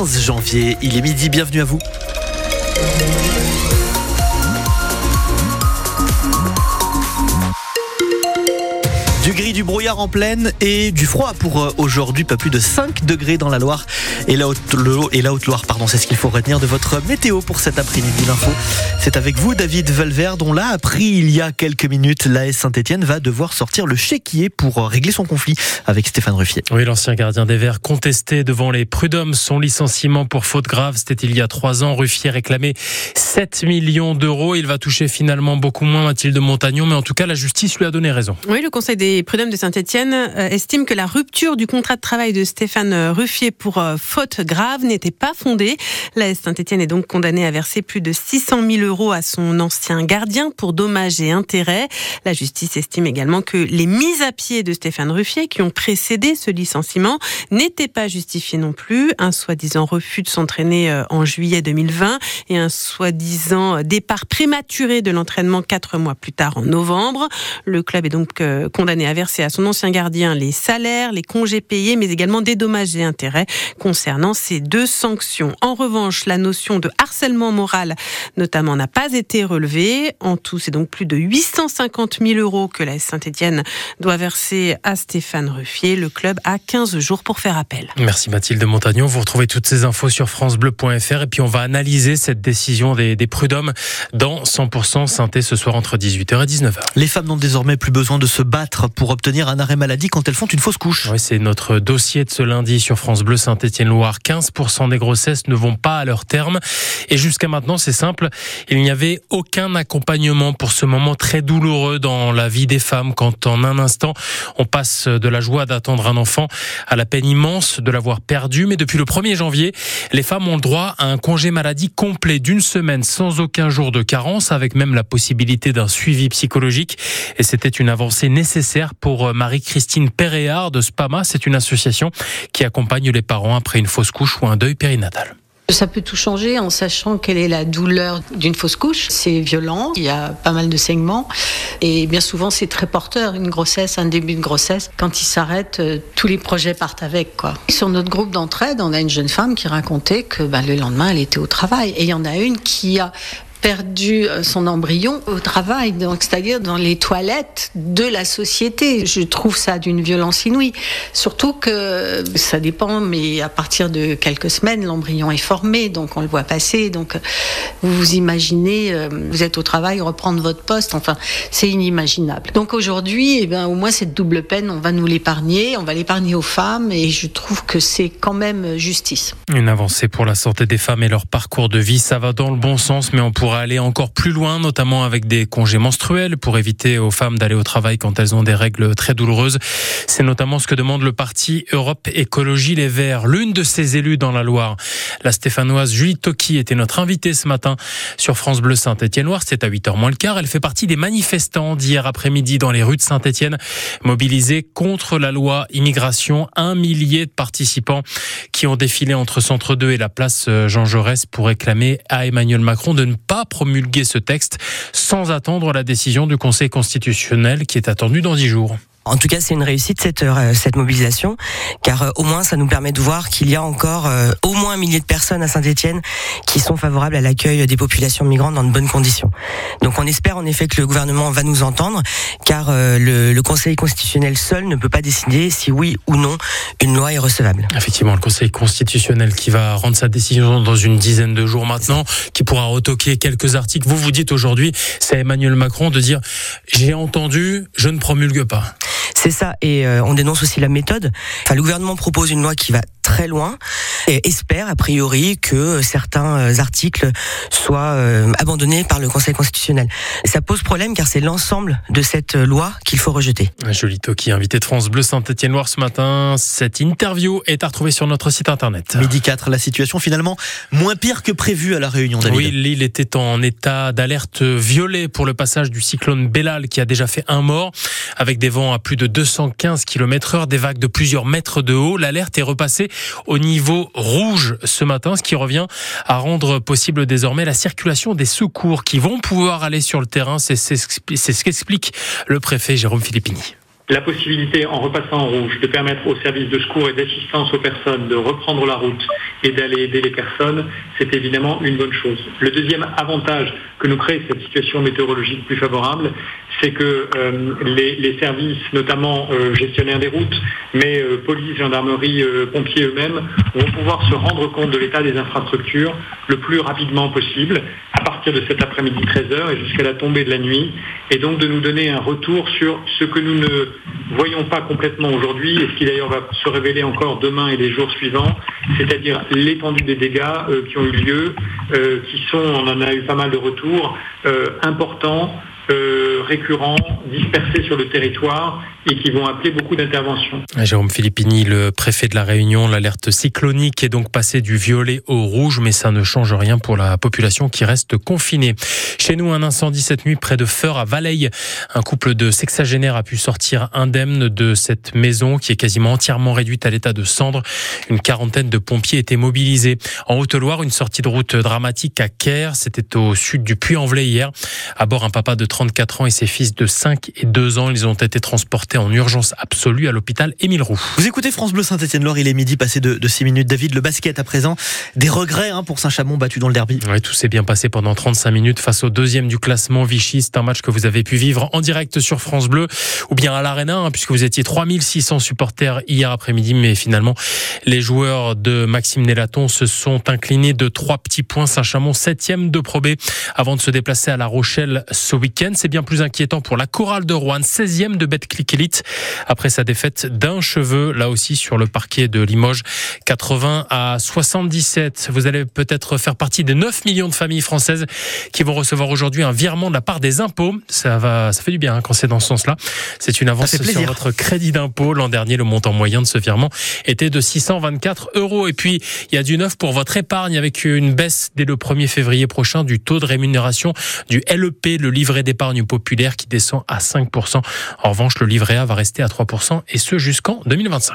15 janvier. Il est midi, bienvenue à vous. Du gris, du brouillard en pleine et du froid pour euh, aujourd'hui. Pas plus de 5 degrés dans la Loire et la Haute-Loire. Pardon, c'est ce qu'il faut retenir de votre météo pour cet après-midi. L'info, c'est avec vous, David Valverde. On l'a appris il y a quelques minutes. L'AS Saint-Etienne va devoir sortir le chéquier pour euh, régler son conflit avec Stéphane Ruffier. Oui, l'ancien gardien des Verts contesté devant les prud'hommes son licenciement pour faute grave. C'était il y a trois ans. Ruffier réclamait 7 millions d'euros. Il va toucher finalement beaucoup moins Mathilde Montagnon, mais en tout cas, la justice lui a donné raison. Oui, le Conseil des prud'hommes de Saint-Etienne euh, estime que la rupture du contrat de travail de Stéphane Ruffier pour euh, faute grave n'était pas fondée. La Saint-Etienne est donc condamnée à verser plus de 600 000 euros à son ancien gardien pour dommages et intérêts. La justice estime également que les mises à pied de Stéphane Ruffier qui ont précédé ce licenciement n'étaient pas justifiées non plus. Un soi-disant refus de s'entraîner euh, en juillet 2020 et un soi-disant départ prématuré de l'entraînement quatre mois plus tard en novembre. Le club est donc condamné à verser à son ancien gardien les salaires, les congés payés, mais également des dommages et intérêts concernant ces deux sanctions. En revanche, la notion de harcèlement moral, notamment, n'a pas été relevée. En tout, c'est donc plus de 850 000 euros que la Saint-Etienne doit verser à Stéphane Ruffier. Le club a 15 jours pour faire appel. Merci Mathilde Montagnon. Vous retrouvez toutes ces infos sur francebleu.fr et puis on va analyser cette décision des, des prud'hommes dans 100% synthé ce soir entre 18h et 19h. Les femmes n'ont désormais plus besoin de se battre pour obtenir un arrêt maladie quand elles font une fausse couche. C'est notre dossier de ce lundi sur France Bleu Saint-Étienne-Loire. 15% des grossesses ne vont pas à leur terme. Et jusqu'à maintenant, c'est simple, il n'y avait aucun accompagnement pour ce moment très douloureux dans la vie des femmes quand en un instant, on passe de la joie d'attendre un enfant à la peine immense de l'avoir perdu. Mais depuis le 1er janvier, les femmes ont le droit à un congé maladie complet d'une semaine sans aucun jour de carence, avec même la possibilité d'un suivi psychologique. Et c'était une avancée nécessaire pour euh, Marie-Christine Péréard de Spama. C'est une association qui accompagne les parents après une fausse couche ou un deuil périnatal. Ça peut tout changer en sachant quelle est la douleur d'une fausse couche. C'est violent, il y a pas mal de saignements et bien souvent c'est très porteur. Une grossesse, un début de grossesse, quand il s'arrête, euh, tous les projets partent avec. Quoi. Sur notre groupe d'entraide, on a une jeune femme qui racontait que ben, le lendemain elle était au travail et il y en a une qui a perdu euh, son embryon au travail, donc c'est-à-dire dans les toilettes de la société. Je trouve ça d'une violence inouïe. Surtout que ça dépend, mais à partir de quelques semaines, l'embryon est formé, donc on le voit passer. Donc vous vous imaginez, euh, vous êtes au travail, reprendre votre poste, enfin c'est inimaginable. Donc aujourd'hui, eh ben, au moins cette double peine, on va nous l'épargner, on va l'épargner aux femmes, et je trouve que c'est quand même justice. Une avancée pour la santé des femmes et leur parcours de vie, ça va dans le bon sens, mais on pourrait aller encore plus loin, notamment avec des congés menstruels pour éviter aux femmes d'aller au travail quand elles ont des règles très douloureuses. C'est notamment ce que demande le parti Europe Écologie Les Verts. L'une de ses élus dans la Loire, la stéphanoise Julie Toki, était notre invitée ce matin sur France Bleu Saint-Étienne-Loire. C'est à 8h moins le quart. Elle fait partie des manifestants d'hier après-midi dans les rues de Saint-Étienne, mobilisés contre la loi immigration. Un millier de participants qui ont défilé entre Centre 2 et la place Jean Jaurès pour réclamer à Emmanuel Macron de ne pas promulguer ce texte sans attendre la décision du Conseil constitutionnel qui est attendue dans dix jours. En tout cas, c'est une réussite cette euh, mobilisation, car euh, au moins ça nous permet de voir qu'il y a encore euh, au moins un millier de personnes à Saint-Étienne qui sont favorables à l'accueil des populations migrantes dans de bonnes conditions. Donc on espère en effet que le gouvernement va nous entendre, car le, le, Conseil constitutionnel seul ne peut pas décider si oui ou non une loi est recevable. Effectivement, le Conseil constitutionnel qui va rendre sa décision dans une dizaine de jours maintenant, qui pourra retoquer quelques articles. Vous vous dites aujourd'hui, c'est Emmanuel Macron de dire j'ai entendu, je ne promulgue pas. C'est ça, et euh, on dénonce aussi la méthode. Enfin, le gouvernement propose une loi qui va très loin et espère a priori que certains euh, articles soient euh, abandonnés par le Conseil constitutionnel. Ça pose problème car c'est l'ensemble de cette loi qu'il faut rejeter. Joli Toki, invité de France Bleu Saint-Étienne-Loire ce matin. Cette interview est à retrouver sur notre site internet. Midi 4, la situation finalement moins pire que prévu à la Réunion. David. Oui, l'île était en état d'alerte violet pour le passage du cyclone Bellal qui a déjà fait un mort avec des vents à plus de 215 km heure, des vagues de plusieurs mètres de haut. L'alerte est repassée au niveau rouge ce matin, ce qui revient à rendre possible désormais la circulation des secours qui vont pouvoir aller sur le terrain. C'est ce qu'explique le préfet Jérôme Philippini. la possibilité, en repassant en rouge, de permettre aux services de secours et d'assistance aux personnes de reprendre la route et d'aller aider les personnes, c'est évidemment une bonne chose. Le deuxième avantage que nous crée cette situation météorologique plus favorable, c'est que euh, les, services, notamment euh, gestionnaires des routes, mais euh, police, gendarmerie, pompiers eux-mêmes, vont pouvoir se rendre compte de l'état des infrastructures le plus rapidement possible, à partir de cet après-midi 13h et jusqu'à la tombée de la nuit, et donc de nous donner un retour sur ce que nous ne voyons pas complètement aujourd'hui, et ce qui d'ailleurs va se révéler encore demain et les jours suivants, c'est-à-dire l'étendue des dégâts qui ont eu lieu, qui sont, on en a eu pas mal de retours, importants, récurrents, dispersés sur le territoire et qui vont appeler beaucoup d'interventions. Jérôme Philippini, le préfet de la Réunion, l'alerte cyclonique est donc passée du violet au rouge, mais ça ne change rien pour la population qui reste confinée. Chez nous, un incendie cette nuit près de Feur à Valais. Un couple de sexagénaires a pu sortir indemne de cette maison qui est quasiment entièrement réduite à l'état de cendre. Une quarantaine de pompiers étaient mobilisés. En Haute-Loire, une sortie de route dramatique à Caire. C'était au sud du Puy-en-Velay hier. À bord, un papa de 34 ans et ses fils de 5 et 2 ans. Ils ont été transportés en urgence absolue à l'hôpital Émile Roux. Vous écoutez France Bleu Saint-Etienne-Loire, il est midi passé de, 6 minutes. David, le basket à présent, des regrets hein, pour Saint-Chamond battu dans le derby. Oui, tout s'est bien passé pendant 35 minutes face au deuxième du classement Vichy. C'est un match que vous avez pu vivre en direct sur France Bleu ou bien à l'Arena, hein, puisque vous étiez 3600 supporters hier après-midi. Mais finalement, les joueurs de Maxime Nélaton se sont inclinés de trois petits points. Saint-Chamond, septième de Pro B, avant de se déplacer à La Rochelle ce week-end. C'est bien plus inquiétant pour la chorale de Rouen, 16e de Betclic Elite après sa défaite d'un cheveu, là aussi sur le parquet de Limoges, 80 à 77. Vous allez peut-être faire partie des 9 millions de familles françaises qui vont recevoir aujourd'hui un virement de la part des impôts. Ça va, ça fait du bien hein, quand c'est dans ce sens-là. C'est une avance sur votre crédit d'impôt. L'an dernier, le montant moyen de ce virement était de 624 euros. Et puis, il y a du neuf pour votre épargne avec une baisse dès le 1er février prochain du taux de rémunération du LEP, le livret d'épargne populaire qui descend à 5%. En revanche, le livret A va rester à 3% et ce jusqu'en 2025.